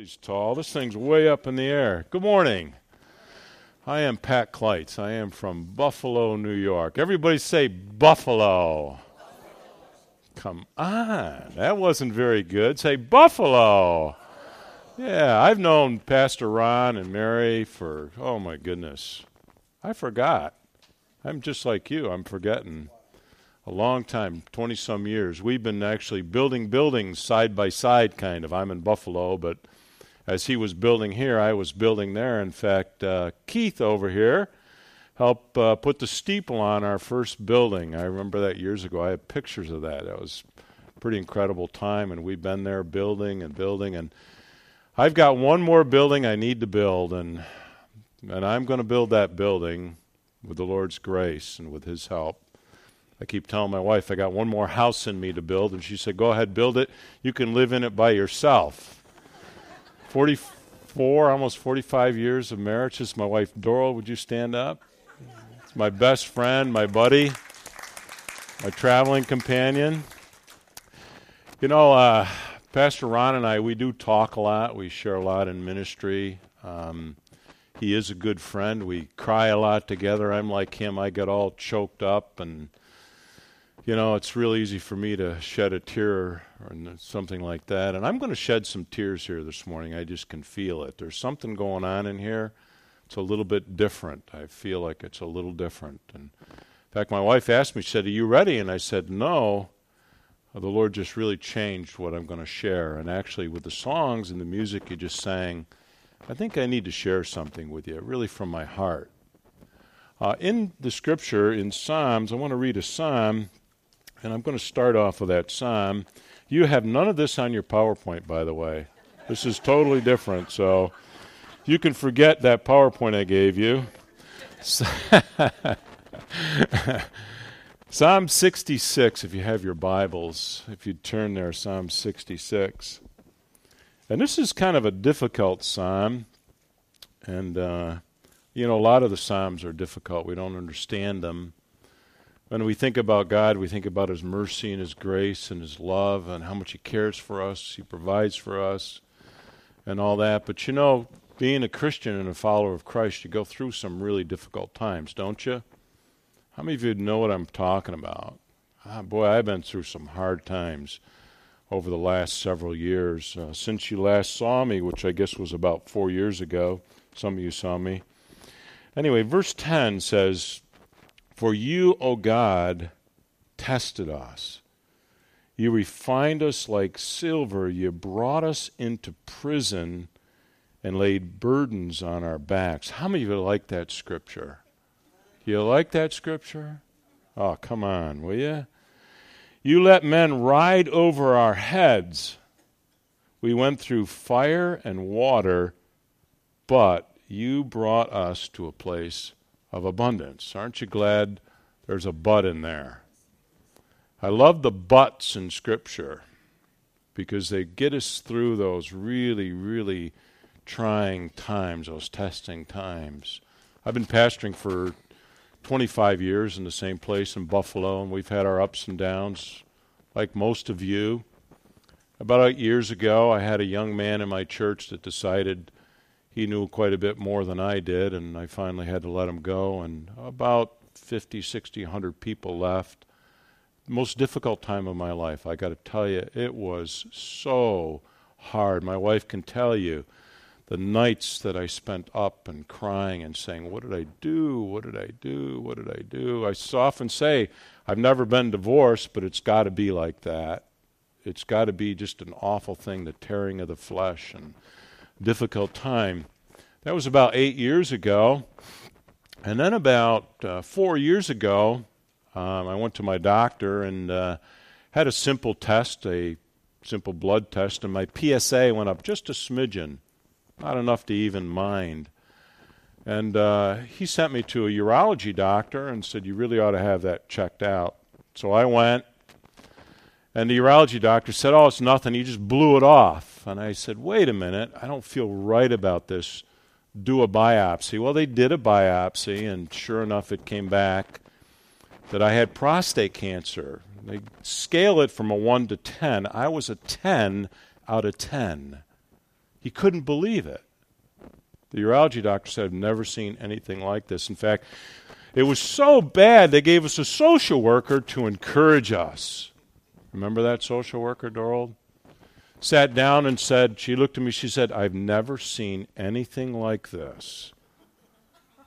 He's tall. This thing's way up in the air. Good morning. I am Pat Kleitz. I am from Buffalo, New York. Everybody say Buffalo. Come on. That wasn't very good. Say Buffalo. Yeah, I've known Pastor Ron and Mary for, oh my goodness. I forgot. I'm just like you. I'm forgetting. A long time, 20 some years. We've been actually building buildings side by side, kind of. I'm in Buffalo, but as he was building here, I was building there. In fact, uh, Keith over here helped uh, put the steeple on our first building. I remember that years ago. I have pictures of that. That was pretty incredible time, and we've been there building and building. And I've got one more building I need to build, and and I'm going to build that building with the Lord's grace and with His help. I keep telling my wife I got one more house in me to build, and she said, "Go ahead, build it. You can live in it by yourself." 44, almost 45 years of marriage. This is my wife, Doral. Would you stand up? It's my best friend, my buddy, my traveling companion. You know, uh, Pastor Ron and I, we do talk a lot. We share a lot in ministry. Um, he is a good friend. We cry a lot together. I'm like him. I get all choked up and you know, it's real easy for me to shed a tear or something like that. And I'm going to shed some tears here this morning. I just can feel it. There's something going on in here. It's a little bit different. I feel like it's a little different. And in fact, my wife asked me, she said, Are you ready? And I said, No. The Lord just really changed what I'm going to share. And actually, with the songs and the music you just sang, I think I need to share something with you, really from my heart. Uh, in the scripture, in Psalms, I want to read a psalm and I'm going to start off with that psalm. You have none of this on your PowerPoint, by the way. This is totally different. So you can forget that PowerPoint I gave you. Psalm 66, if you have your Bibles, if you turn there, Psalm 66. And this is kind of a difficult psalm. And, uh, you know, a lot of the psalms are difficult. We don't understand them. When we think about God, we think about His mercy and His grace and His love and how much He cares for us, He provides for us, and all that. But you know, being a Christian and a follower of Christ, you go through some really difficult times, don't you? How many of you know what I'm talking about? Ah, boy, I've been through some hard times over the last several years. Uh, since you last saw me, which I guess was about four years ago, some of you saw me. Anyway, verse 10 says, for you, O God, tested us. You refined us like silver. You brought us into prison and laid burdens on our backs. How many of you like that scripture? You like that scripture? Oh, come on, will you? You let men ride over our heads. We went through fire and water, but you brought us to a place of abundance. Aren't you glad there's a but in there? I love the buts in Scripture because they get us through those really, really trying times, those testing times. I've been pastoring for 25 years in the same place in Buffalo, and we've had our ups and downs, like most of you. About eight years ago, I had a young man in my church that decided he knew quite a bit more than I did, and I finally had to let him go. And about 50, 60, 100 people left. Most difficult time of my life. I got to tell you, it was so hard. My wife can tell you the nights that I spent up and crying and saying, What did I do? What did I do? What did I do? I often say, I've never been divorced, but it's got to be like that. It's got to be just an awful thing, the tearing of the flesh and difficult time. That was about eight years ago. And then about uh, four years ago, um, I went to my doctor and uh, had a simple test, a simple blood test, and my PSA went up just a smidgen, not enough to even mind. And uh, he sent me to a urology doctor and said, You really ought to have that checked out. So I went, and the urology doctor said, Oh, it's nothing. He just blew it off. And I said, Wait a minute. I don't feel right about this. Do a biopsy. Well, they did a biopsy, and sure enough, it came back that I had prostate cancer. They scale it from a 1 to 10. I was a 10 out of 10. He couldn't believe it. The urology doctor said, I've never seen anything like this. In fact, it was so bad they gave us a social worker to encourage us. Remember that social worker, Doral? Sat down and said, she looked at me, she said, I've never seen anything like this.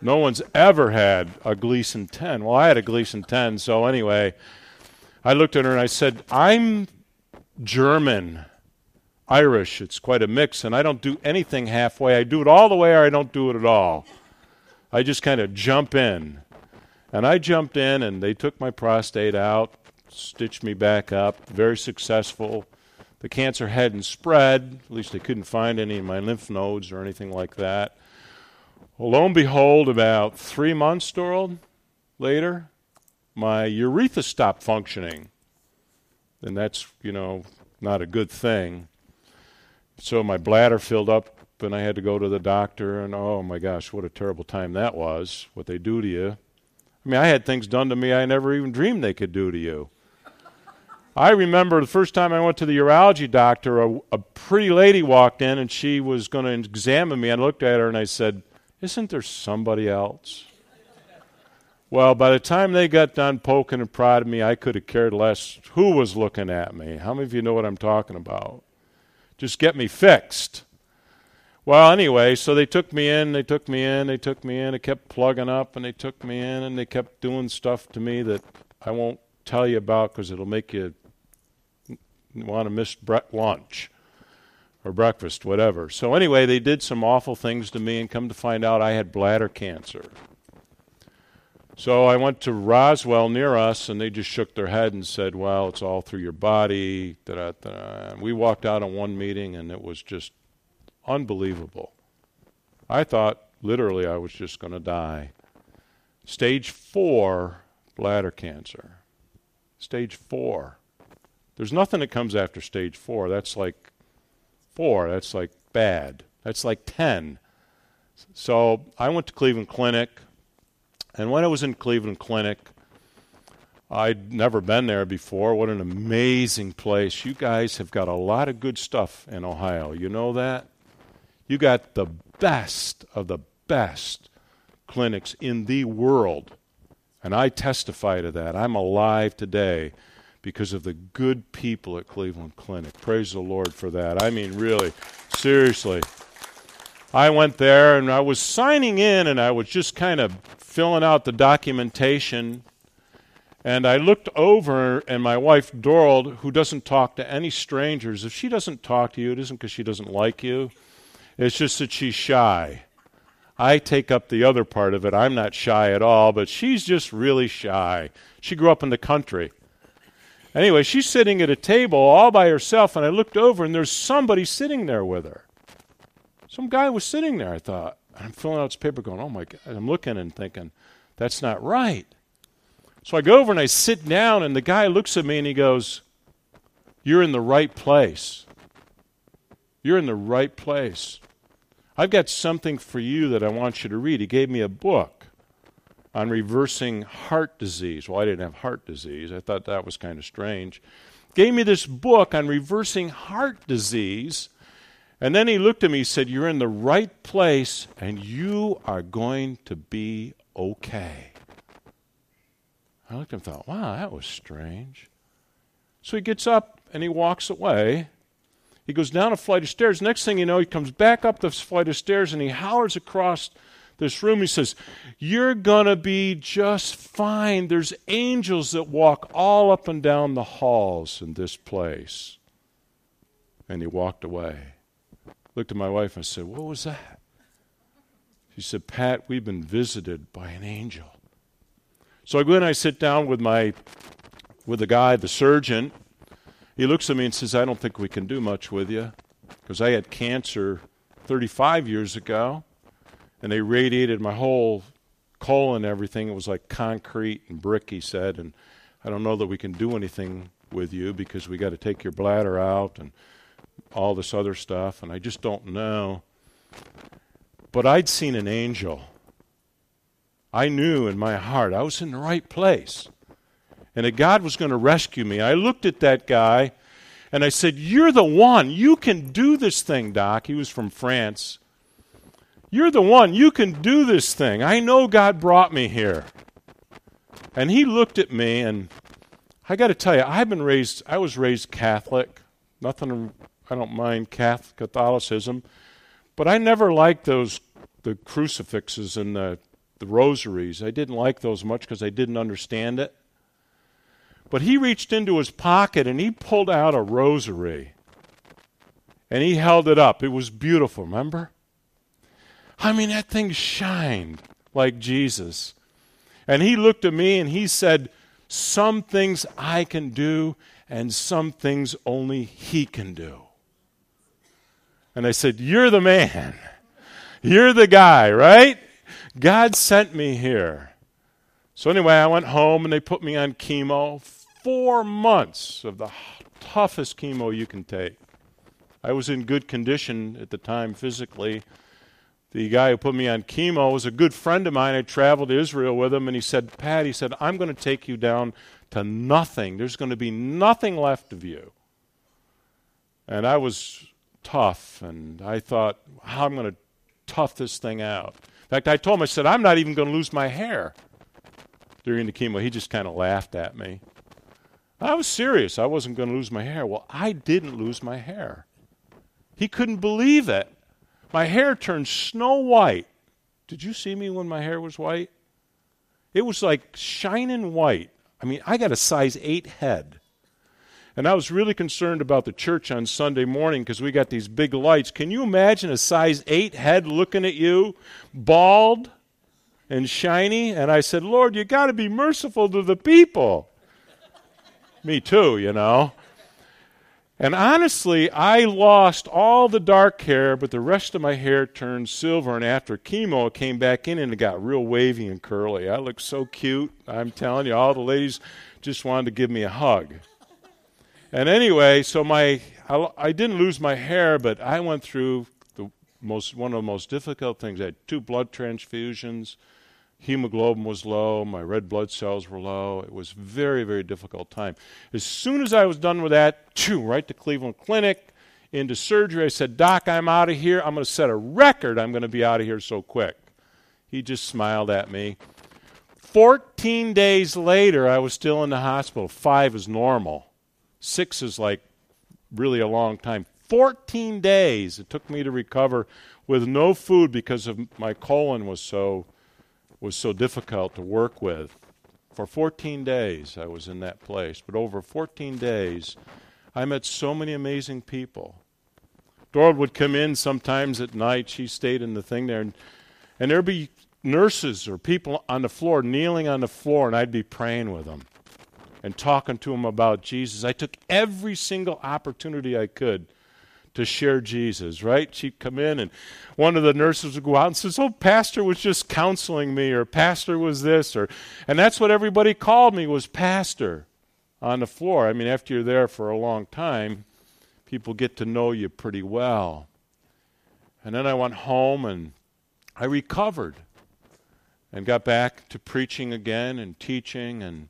No one's ever had a Gleason 10. Well, I had a Gleason 10, so anyway, I looked at her and I said, I'm German. Irish. It's quite a mix, and I don't do anything halfway. I do it all the way, or I don't do it at all. I just kind of jump in. And I jumped in, and they took my prostate out, stitched me back up, very successful. The cancer hadn't spread, at least they couldn't find any in my lymph nodes or anything like that. Well, lo and behold, about three months, Doral, later, my urethra stopped functioning. And that's, you know, not a good thing. So my bladder filled up, and I had to go to the doctor. And oh my gosh, what a terrible time that was! What they do to you. I mean, I had things done to me I never even dreamed they could do to you. I remember the first time I went to the urology doctor, a, a pretty lady walked in and she was going to examine me. I looked at her and I said, Isn't there somebody else? Well, by the time they got done poking and prodding me, I could have cared less who was looking at me. How many of you know what I'm talking about? Just get me fixed. Well, anyway, so they took me in, they took me in, they took me in, it kept plugging up, and they took me in, and they kept doing stuff to me that I won't tell you about because it'll make you want to miss bre- lunch or breakfast, whatever. So, anyway, they did some awful things to me, and come to find out I had bladder cancer. So I went to Roswell near us, and they just shook their head and said, "Well, it's all through your body." Da-da-da. And we walked out on one meeting, and it was just unbelievable. I thought literally I was just going to die. Stage four bladder cancer. Stage four. There's nothing that comes after stage four. That's like four. That's like bad. That's like ten. So I went to Cleveland Clinic. And when I was in Cleveland Clinic, I'd never been there before. What an amazing place. You guys have got a lot of good stuff in Ohio. You know that? You got the best of the best clinics in the world. And I testify to that. I'm alive today because of the good people at Cleveland Clinic. Praise the Lord for that. I mean, really, seriously. I went there and I was signing in and I was just kind of filling out the documentation. And I looked over, and my wife, Doral, who doesn't talk to any strangers, if she doesn't talk to you, it isn't because she doesn't like you, it's just that she's shy. I take up the other part of it. I'm not shy at all, but she's just really shy. She grew up in the country. Anyway, she's sitting at a table all by herself, and I looked over, and there's somebody sitting there with her. Some guy was sitting there, I thought. I'm filling out this paper going, oh my God. I'm looking and thinking, that's not right. So I go over and I sit down, and the guy looks at me and he goes, You're in the right place. You're in the right place. I've got something for you that I want you to read. He gave me a book on reversing heart disease. Well, I didn't have heart disease. I thought that was kind of strange. Gave me this book on reversing heart disease and then he looked at me and said, You're in the right place and you are going to be okay. I looked at him and thought, Wow, that was strange. So he gets up and he walks away. He goes down a flight of stairs. Next thing you know, he comes back up this flight of stairs and he hollers across this room. He says, You're going to be just fine. There's angels that walk all up and down the halls in this place. And he walked away looked at my wife and said, What was that? She said, Pat, we've been visited by an angel. So I go in and I sit down with my with the guy, the surgeon. He looks at me and says, I don't think we can do much with you. Because I had cancer 35 years ago, and they radiated my whole colon and everything. It was like concrete and brick, he said, and I don't know that we can do anything with you because we got to take your bladder out and all this other stuff, and I just don't know. But I'd seen an angel. I knew in my heart I was in the right place and that God was going to rescue me. I looked at that guy, And I said, You're the one. You can do this thing, Doc. He was from France. You're the one. You can do this thing. I know God brought me here. And he looked at me, and I got to tell you, I've been raised, I was raised Catholic. Nothing, I don't mind Catholicism. But I never liked those, the crucifixes and the, the rosaries. I didn't like those much because I didn't understand it. But he reached into his pocket and he pulled out a rosary. And he held it up. It was beautiful, remember? I mean, that thing shined like Jesus. And he looked at me and he said, Some things I can do, and some things only he can do. And I said, You're the man. You're the guy, right? God sent me here. So, anyway, I went home and they put me on chemo four months of the toughest chemo you can take. I was in good condition at the time physically. The guy who put me on chemo was a good friend of mine. I traveled to Israel with him, and he said, Pat, he said, I'm going to take you down to nothing. There's going to be nothing left of you. And I was tough, and I thought, how am I going to tough this thing out? In fact, I told him, I said, I'm not even going to lose my hair during the chemo. He just kind of laughed at me. I was serious. I wasn't going to lose my hair. Well, I didn't lose my hair. He couldn't believe it. My hair turned snow white. Did you see me when my hair was white? It was like shining white. I mean, I got a size 8 head. And I was really concerned about the church on Sunday morning because we got these big lights. Can you imagine a size 8 head looking at you, bald and shiny? And I said, Lord, you got to be merciful to the people. Me too, you know. And honestly, I lost all the dark hair, but the rest of my hair turned silver. And after chemo, it came back in and it got real wavy and curly. I looked so cute. I'm telling you, all the ladies just wanted to give me a hug. And anyway, so my I, I didn't lose my hair, but I went through the most one of the most difficult things. I had two blood transfusions hemoglobin was low, my red blood cells were low. It was very, very difficult time. As soon as I was done with that, choo, right to Cleveland Clinic, into surgery. I said, Doc, I'm out of here. I'm going to set a record. I'm going to be out of here so quick. He just smiled at me. 14 days later, I was still in the hospital. Five is normal, six is like really a long time. 14 days it took me to recover with no food because of my colon was so was so difficult to work with. For 14 days, I was in that place. But over 14 days, I met so many amazing people. Dora would come in sometimes at night. She stayed in the thing there. And, and there'd be nurses or people on the floor, kneeling on the floor, and I'd be praying with them and talking to them about Jesus. I took every single opportunity I could to share Jesus, right? She'd come in and one of the nurses would go out and says, Oh, Pastor was just counseling me, or Pastor was this, or and that's what everybody called me was Pastor on the floor. I mean, after you're there for a long time, people get to know you pretty well. And then I went home and I recovered and got back to preaching again and teaching and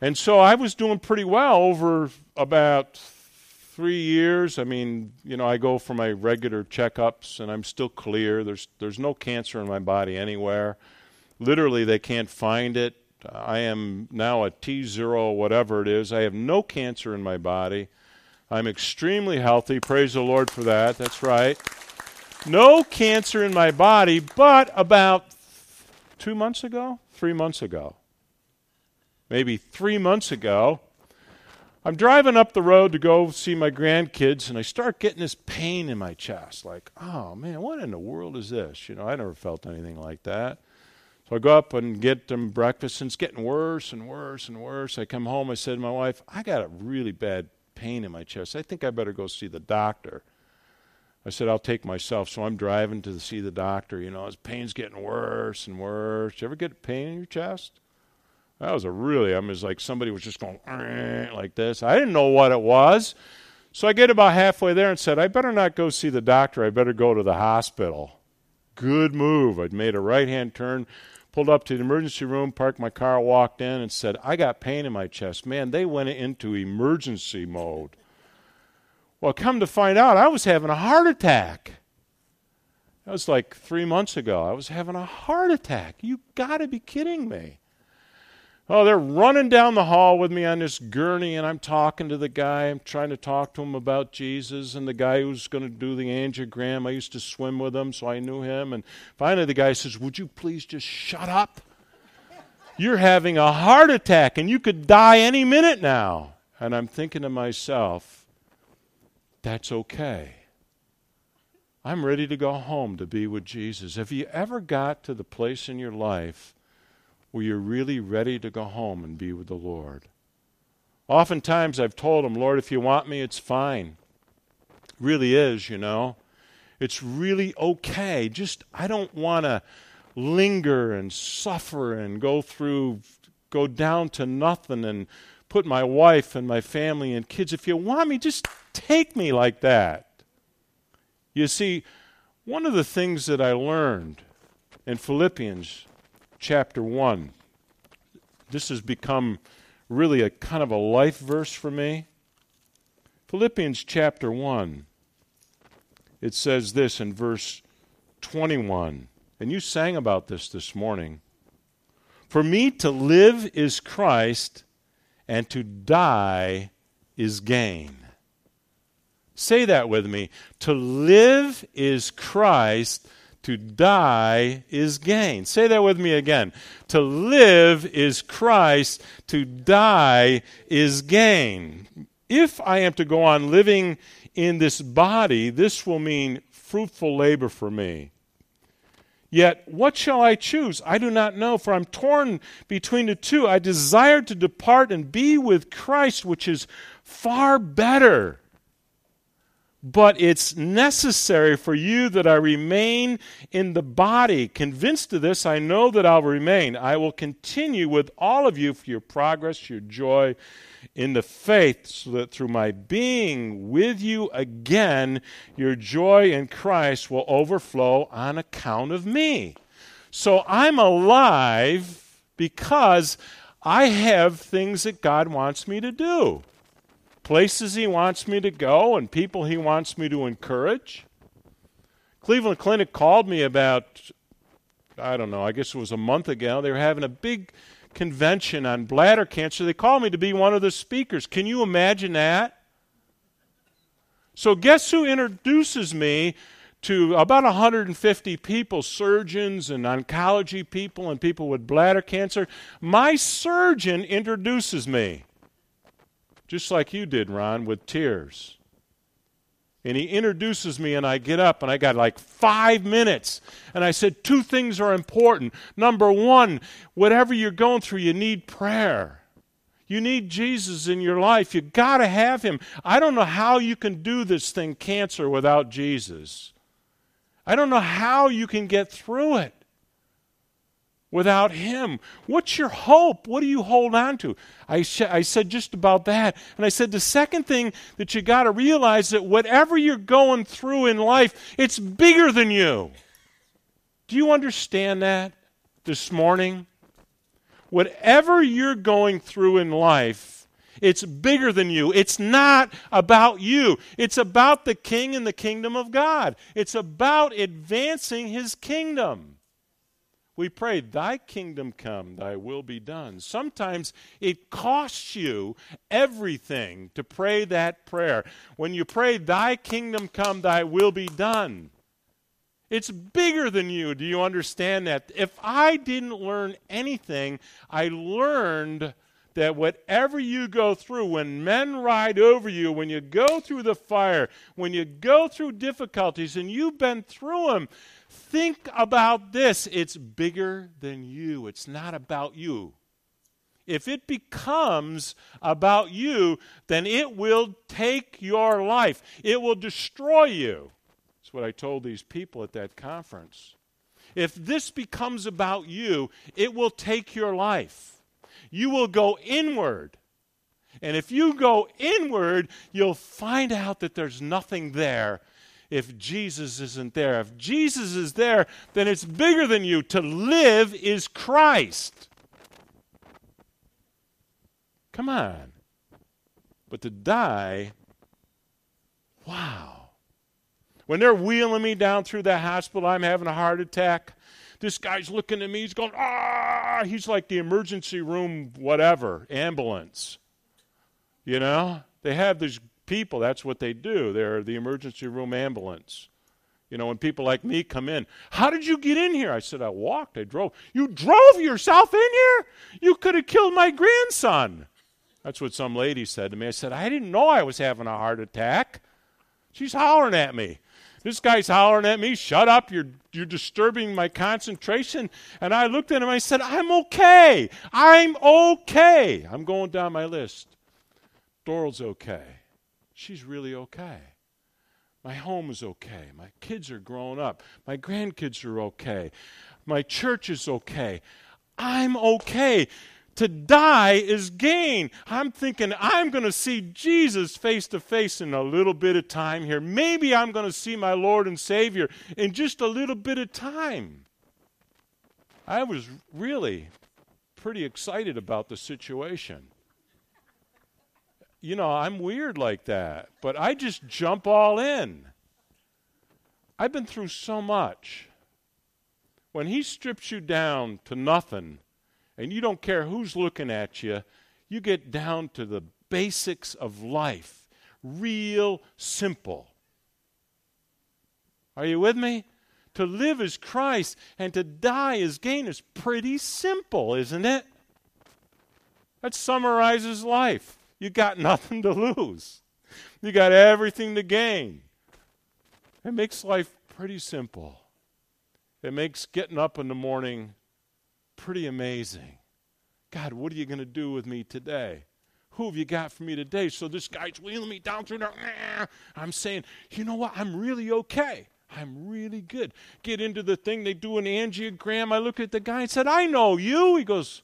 and so I was doing pretty well over about three years, I mean, you know, I go for my regular checkups and I'm still clear. There's there's no cancer in my body anywhere. Literally, they can't find it. I am now a T zero, whatever it is. I have no cancer in my body. I'm extremely healthy. Praise the Lord for that. That's right. No cancer in my body, but about two months ago, three months ago, maybe three months ago, I'm driving up the road to go see my grandkids, and I start getting this pain in my chest. Like, oh man, what in the world is this? You know, I never felt anything like that. So I go up and get them breakfast, and it's getting worse and worse and worse. I come home, I said to my wife, I got a really bad pain in my chest. I think I better go see the doctor. I said, I'll take myself. So I'm driving to see the doctor. You know, his pain's getting worse and worse. You ever get pain in your chest? That was a really, I mean, it's like somebody was just going like this. I didn't know what it was. So I get about halfway there and said, I better not go see the doctor. I better go to the hospital. Good move. I'd made a right hand turn, pulled up to the emergency room, parked my car, walked in, and said, I got pain in my chest. Man, they went into emergency mode. Well, come to find out, I was having a heart attack. That was like three months ago. I was having a heart attack. You got to be kidding me. Oh, they're running down the hall with me on this gurney, and I'm talking to the guy. I'm trying to talk to him about Jesus, and the guy who's going to do the angiogram. I used to swim with him, so I knew him. And finally, the guy says, Would you please just shut up? You're having a heart attack, and you could die any minute now. And I'm thinking to myself, That's okay. I'm ready to go home to be with Jesus. Have you ever got to the place in your life where you're really ready to go home and be with the Lord? Oftentimes I've told him, Lord, if you want me, it's fine. It really is, you know. It's really okay. Just, I don't want to linger and suffer and go through, go down to nothing and put my wife and my family and kids. If you want me, just take me like that. You see, one of the things that I learned in Philippians chapter 1, this has become really a kind of a life verse for me. Philippians chapter 1, it says this in verse 21, and you sang about this this morning. For me to live is Christ, and to die is gain. Say that with me. To live is Christ, to die is gain. Say that with me again. To live is Christ, to die is gain. If I am to go on living in this body, this will mean fruitful labor for me. Yet, what shall I choose? I do not know, for I'm torn between the two. I desire to depart and be with Christ, which is far better but it's necessary for you that I remain in the body. Convinced of this, I know that I'll remain. I will continue with all of you for your progress, your joy in the faith, so that through my being with you again, your joy in Christ will overflow on account of me. So I'm alive because I have things that God wants me to do places he wants me to go and people he wants me to encourage. Cleveland Clinic called me about, I don't know, I guess it was a month ago. They were having a big convention on bladder cancer. They called me to be one of the speakers. Can you imagine that? So, guess who introduces me to about 150 people surgeons and oncology people and people with bladder cancer? My surgeon introduces me just like you did, Ron, with tears. And he introduces me, and I get up, and I got like five minutes. And I said, Two things are important. Number one, whatever you're going through, you need prayer. You need Jesus in your life. You got to have him. I don't know how you can do this thing, cancer, without Jesus. I don't know how you can get through it without Him? What's your hope? What do you hold on to? I, sh- I said just about that. And I said the second thing that you got to realize that whatever you're going through in life, it's bigger than you. Do you understand that this morning? Whatever you're going through in life, it's bigger than you. It's not about you. It's about the king and the kingdom of God. It's about advancing his kingdom. We pray, Thy kingdom come, Thy will be done. Sometimes it costs you everything to pray that prayer. When you pray, Thy kingdom come, Thy will be done, it's bigger than you. Do you understand that? If I didn't learn anything, I learned that whatever you go through, when men ride over you, when you go through the fire, when you go through difficulties, and you've been through them, Think about this it's bigger than you, it's not about you. If it becomes about you, then it will take your life, it will destroy you. That's what I told these people at that conference. If this becomes about you, it will take your life. You will go inward. And if you go inward, you'll find out that there's nothing there if Jesus isn't there. If Jesus is there, then it's bigger than you. To live is Christ. Come on. But to die Wow. When they're wheeling me down through that hospital, I'm having a heart attack. This guy's looking at me. He's going, ah! He's like the emergency room, whatever, ambulance. You know? They have these people, that's what they do. They're the emergency room ambulance. You know, when people like me come in, how did you get in here? I said, I walked, I drove. You drove yourself in here? You could have killed my grandson. That's what some lady said to me. I said, I didn't know I was having a heart attack. She's hollering at me. This guy's hollering at me, shut up, you're, you're disturbing my concentration. And I looked at him, I said, I'm okay. I'm okay. I'm going down my list. Doral's okay. She's really okay. My home is okay. My kids are growing up. My grandkids are okay. My church is okay. I'm okay. To die is gain. I'm thinking I'm going to see Jesus face to face in a little bit of time here. Maybe I'm going to see my Lord and Savior in just a little bit of time. I was really pretty excited about the situation. You know, I'm weird like that, but I just jump all in. I've been through so much. When He strips you down to nothing, and you don't care who's looking at you, you get down to the basics of life. Real simple. Are you with me? To live is Christ and to die is gain is pretty simple, isn't it? That summarizes life. You got nothing to lose. You got everything to gain. It makes life pretty simple. It makes getting up in the morning pretty amazing. God, what are you going to do with me today? Who have you got for me today? So this guy's wheeling me down through there. I'm saying, you know what? I'm really okay. I'm really good. Get into the thing. They do an angiogram. I look at the guy and said, I know you. He goes,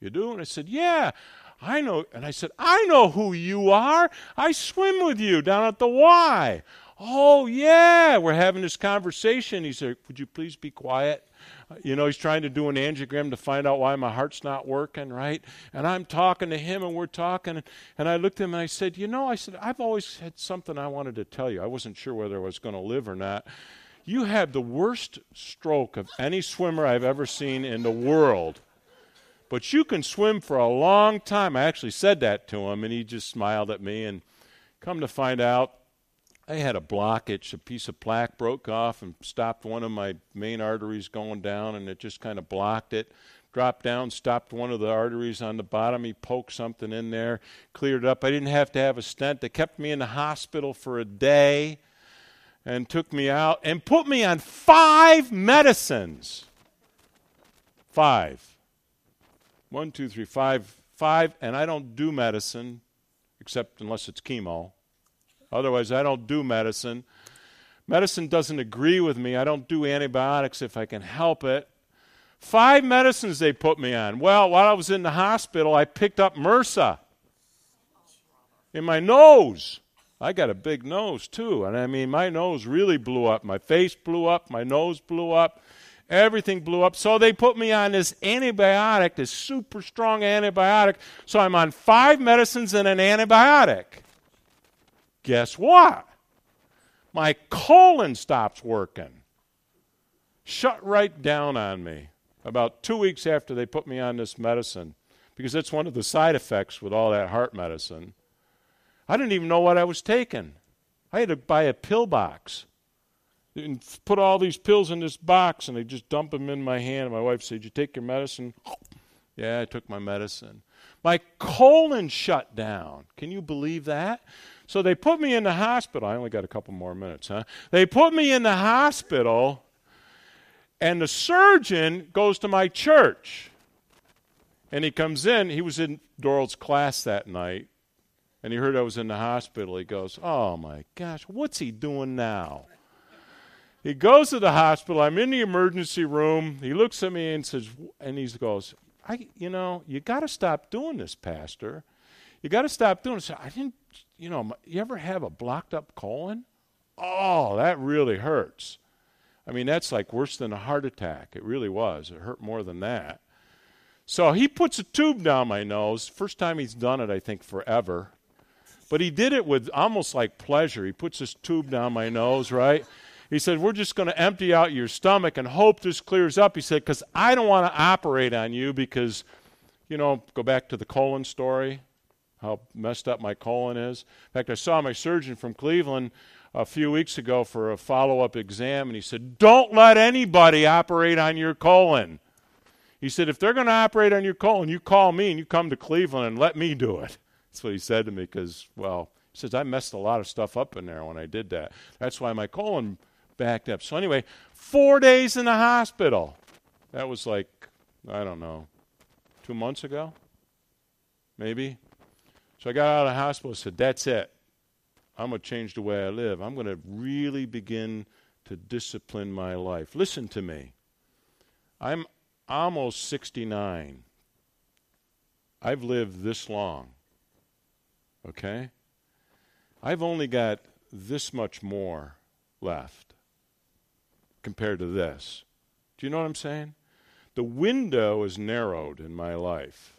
You do? And I said, Yeah, I know. And I said, I know who you are. I swim with you down at the Y. Oh, yeah. We're having this conversation. He said, Would you please be quiet? Uh, you know, he's trying to do an angiogram to find out why my heart's not working, right? And I'm talking to him and we're talking. And I looked at him and I said, You know, I said, I've always had something I wanted to tell you. I wasn't sure whether I was going to live or not. You had the worst stroke of any swimmer I've ever seen in the world. But you can swim for a long time. I actually said that to him, and he just smiled at me. And come to find out, I had a blockage. A piece of plaque broke off and stopped one of my main arteries going down, and it just kind of blocked it. Dropped down, stopped one of the arteries on the bottom. He poked something in there, cleared it up. I didn't have to have a stent. They kept me in the hospital for a day and took me out and put me on five medicines. Five. One, two, three, five. Five, and I don't do medicine except unless it's chemo. Otherwise, I don't do medicine. Medicine doesn't agree with me. I don't do antibiotics if I can help it. Five medicines they put me on. Well, while I was in the hospital, I picked up MRSA in my nose. I got a big nose too. And I mean, my nose really blew up. My face blew up. My nose blew up. Everything blew up. So they put me on this antibiotic, this super strong antibiotic. So I'm on five medicines and an antibiotic. Guess what? My colon stops working. Shut right down on me about two weeks after they put me on this medicine because that's one of the side effects with all that heart medicine. I didn't even know what I was taking. I had to buy a pill box and put all these pills in this box and they just dump them in my hand. And My wife said, You take your medicine? Yeah, I took my medicine. My colon shut down. Can you believe that? So they put me in the hospital. I only got a couple more minutes, huh? They put me in the hospital, and the surgeon goes to my church. And he comes in. He was in Doral's class that night, and he heard I was in the hospital. He goes, Oh my gosh, what's he doing now? He goes to the hospital. I'm in the emergency room. He looks at me and says, and he goes, I, you know, you got to stop doing this, Pastor. You got to stop doing this. I didn't you know, you ever have a blocked up colon? Oh, that really hurts. I mean, that's like worse than a heart attack. It really was. It hurt more than that. So he puts a tube down my nose. First time he's done it, I think, forever. But he did it with almost like pleasure. He puts this tube down my nose, right? He said, We're just going to empty out your stomach and hope this clears up. He said, Because I don't want to operate on you because, you know, go back to the colon story, how messed up my colon is. In fact, I saw my surgeon from Cleveland a few weeks ago for a follow up exam, and he said, Don't let anybody operate on your colon. He said, If they're going to operate on your colon, you call me and you come to Cleveland and let me do it. That's what he said to me because, well, he says, I messed a lot of stuff up in there when I did that. That's why my colon backed up. So, anyway, four days in the hospital. That was like, I don't know, two months ago? Maybe? So I got out of the hospital and said, That's it. I'm going to change the way I live. I'm going to really begin to discipline my life. Listen to me. I'm almost 69. I've lived this long. Okay? I've only got this much more left compared to this. Do you know what I'm saying? The window is narrowed in my life.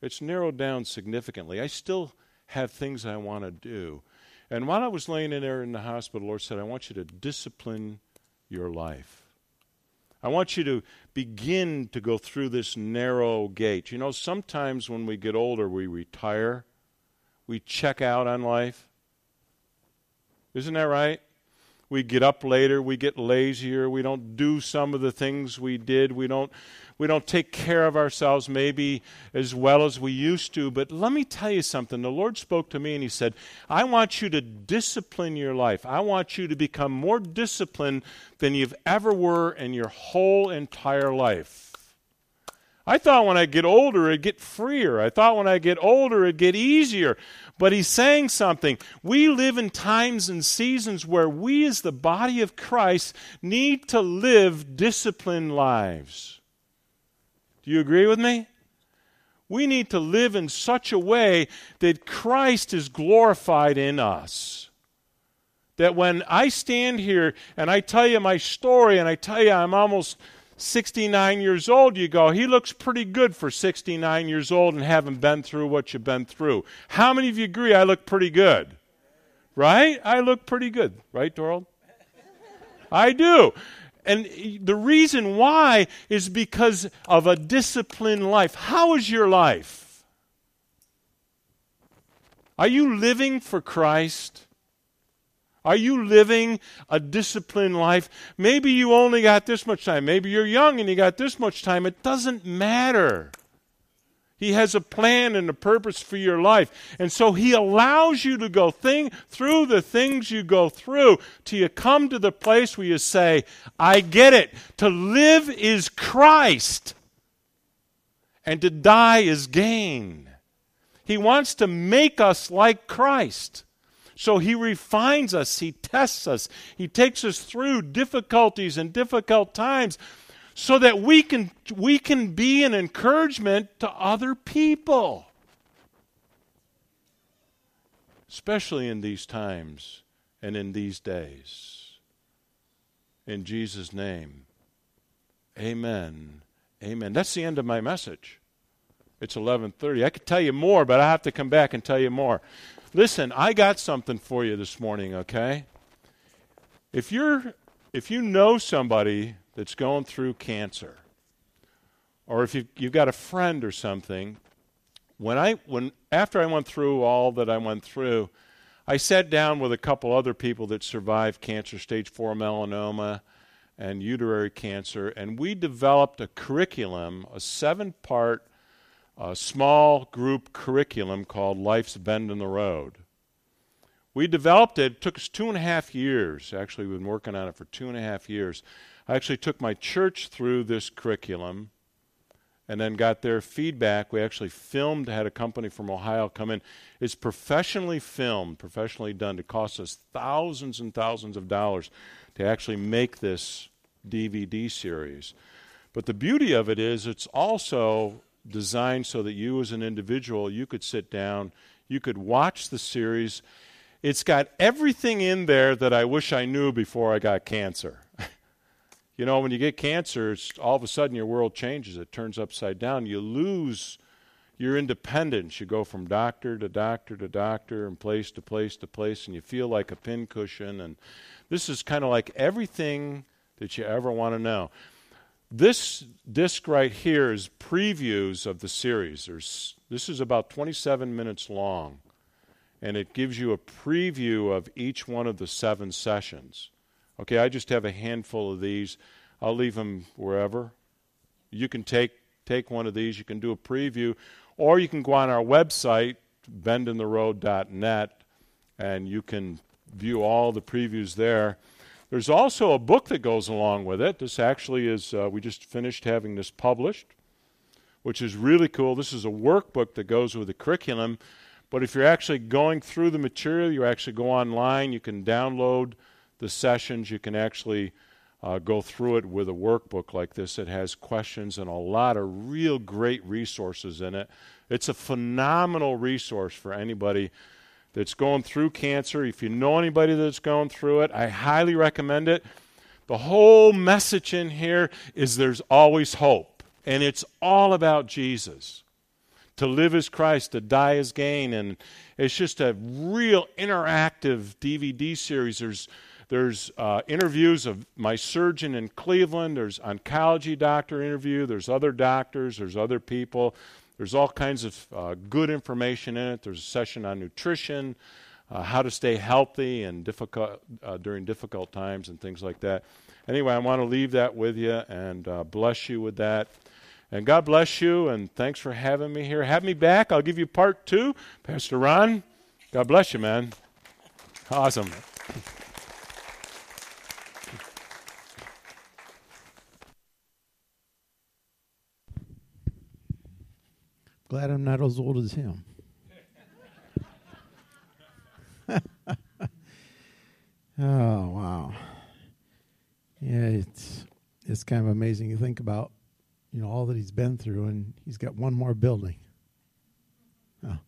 It's narrowed down significantly. I still have things I want to do. And while I was laying in there in the hospital, the Lord said, I want you to discipline your life. I want you to begin to go through this narrow gate. You know, sometimes when we get older, we retire we check out on life. Isn't that right? We get up later, we get lazier, we don't do some of the things we did, we don't we don't take care of ourselves maybe as well as we used to. But let me tell you something. The Lord spoke to me and He said, I want you to discipline your life. I want you to become more disciplined than you've ever were in your whole entire life. I thought when I get older, it'd get freer. I thought when I get older, it'd get easier. But he's saying something. We live in times and seasons where we, as the body of Christ, need to live disciplined lives. Do you agree with me? We need to live in such a way that Christ is glorified in us. That when I stand here and I tell you my story and I tell you I'm almost 69 years old, you go, he looks pretty good for 69 years old and haven't been through what you've been through. How many of you agree I look pretty good? Right? I look pretty good. Right, Doral? I do. And the reason why is because of a disciplined life. How is your life? Are you living for Christ? Are you living a disciplined life? Maybe you only got this much time. Maybe you're young and you got this much time. It doesn't matter. He has a plan and a purpose for your life. And so he allows you to go thing, through the things you go through till you come to the place where you say, I get it. To live is Christ, and to die is gain. He wants to make us like Christ. So he refines us, he tests us, he takes us through difficulties and difficult times so that we can, we can be an encouragement to other people. Especially in these times and in these days. In Jesus' name. Amen. Amen. That's the end of my message. It's 11:30. I could tell you more, but I have to come back and tell you more. Listen, I got something for you this morning, okay? If you're if you know somebody that's going through cancer, or if you've, you've got a friend or something, when I when after I went through all that I went through, I sat down with a couple other people that survived cancer, stage four melanoma, and uterine cancer, and we developed a curriculum, a seven part a small group curriculum called Life's Bend in the Road. We developed it, it took us two and a half years. Actually, we've been working on it for two and a half years. I actually took my church through this curriculum and then got their feedback. We actually filmed, had a company from Ohio come in. It's professionally filmed, professionally done. It cost us thousands and thousands of dollars to actually make this DVD series. But the beauty of it is, it's also designed so that you as an individual you could sit down you could watch the series it's got everything in there that i wish i knew before i got cancer you know when you get cancer all of a sudden your world changes it turns upside down you lose your independence. You go from doctor to doctor to doctor and place to place to place, and you feel like a pincushion. And this is kind of like everything that you ever want to know. This disc right here is previews of the series. There's, this is about 27 minutes long, and it gives you a preview of each one of the seven sessions. Okay, I just have a handful of these. I'll leave them wherever. You can take take one of these. You can do a preview. Or you can go on our website, bendintheroad.net, and you can view all the previews there. There's also a book that goes along with it. This actually is, uh, we just finished having this published, which is really cool. This is a workbook that goes with the curriculum. But if you're actually going through the material, you actually go online, you can download the sessions, you can actually uh, go through it with a workbook like this. It has questions and a lot of real great resources in it. It's a phenomenal resource for anybody that's going through cancer. If you know anybody that's going through it, I highly recommend it. The whole message in here is there's always hope, and it's all about Jesus. To live as Christ, to die as gain, and it's just a real interactive DVD series. There's there's uh, interviews of my surgeon in Cleveland. There's oncology doctor interview. There's other doctors. There's other people. There's all kinds of uh, good information in it. There's a session on nutrition, uh, how to stay healthy and difficult uh, during difficult times, and things like that. Anyway, I want to leave that with you and uh, bless you with that. And God bless you, and thanks for having me here. Have me back. I'll give you part two. Pastor Ron, God bless you, man. Awesome. Glad I'm not as old as him. oh wow. Yeah, it's it's kind of amazing. You think about, you know, all that he's been through, and he's got one more building. Oh,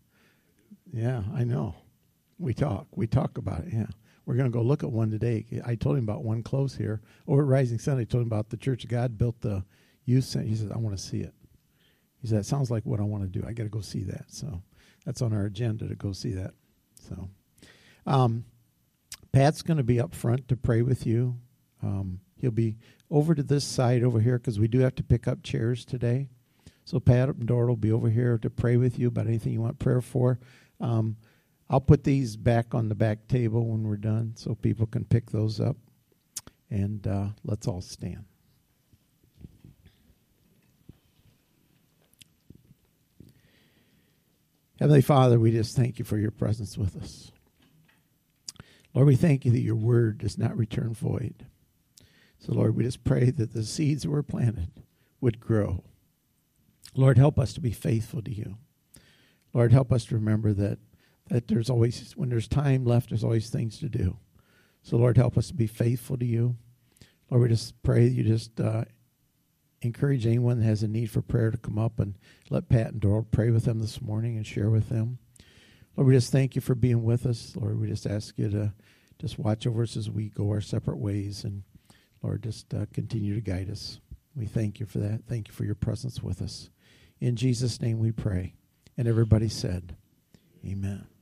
yeah, I know. We talk. We talk about it. Yeah, we're going to go look at one today. I told him about one close here over at Rising Sun. I told him about the Church of God built the youth center. He says, "I want to see it." He said, "That sounds like what I want to do. I got to go see that." So that's on our agenda to go see that. So, um, Pat's going to be up front to pray with you. Um, he'll be over to this side over here because we do have to pick up chairs today. So Pat and Doral will be over here to pray with you about anything you want prayer for. Um, I'll put these back on the back table when we're done so people can pick those up. And uh, let's all stand. Heavenly Father, we just thank you for your presence with us. Lord, we thank you that your word does not return void. So, Lord, we just pray that the seeds that were planted would grow. Lord, help us to be faithful to you. Lord, help us to remember that, that there's always, when there's time left, there's always things to do. So, Lord, help us to be faithful to you. Lord, we just pray you just uh, encourage anyone that has a need for prayer to come up and let Pat and Doral pray with them this morning and share with them. Lord, we just thank you for being with us. Lord, we just ask you to just watch over us as we go our separate ways. And Lord, just uh, continue to guide us. We thank you for that. Thank you for your presence with us. In Jesus' name we pray. And everybody said, Amen.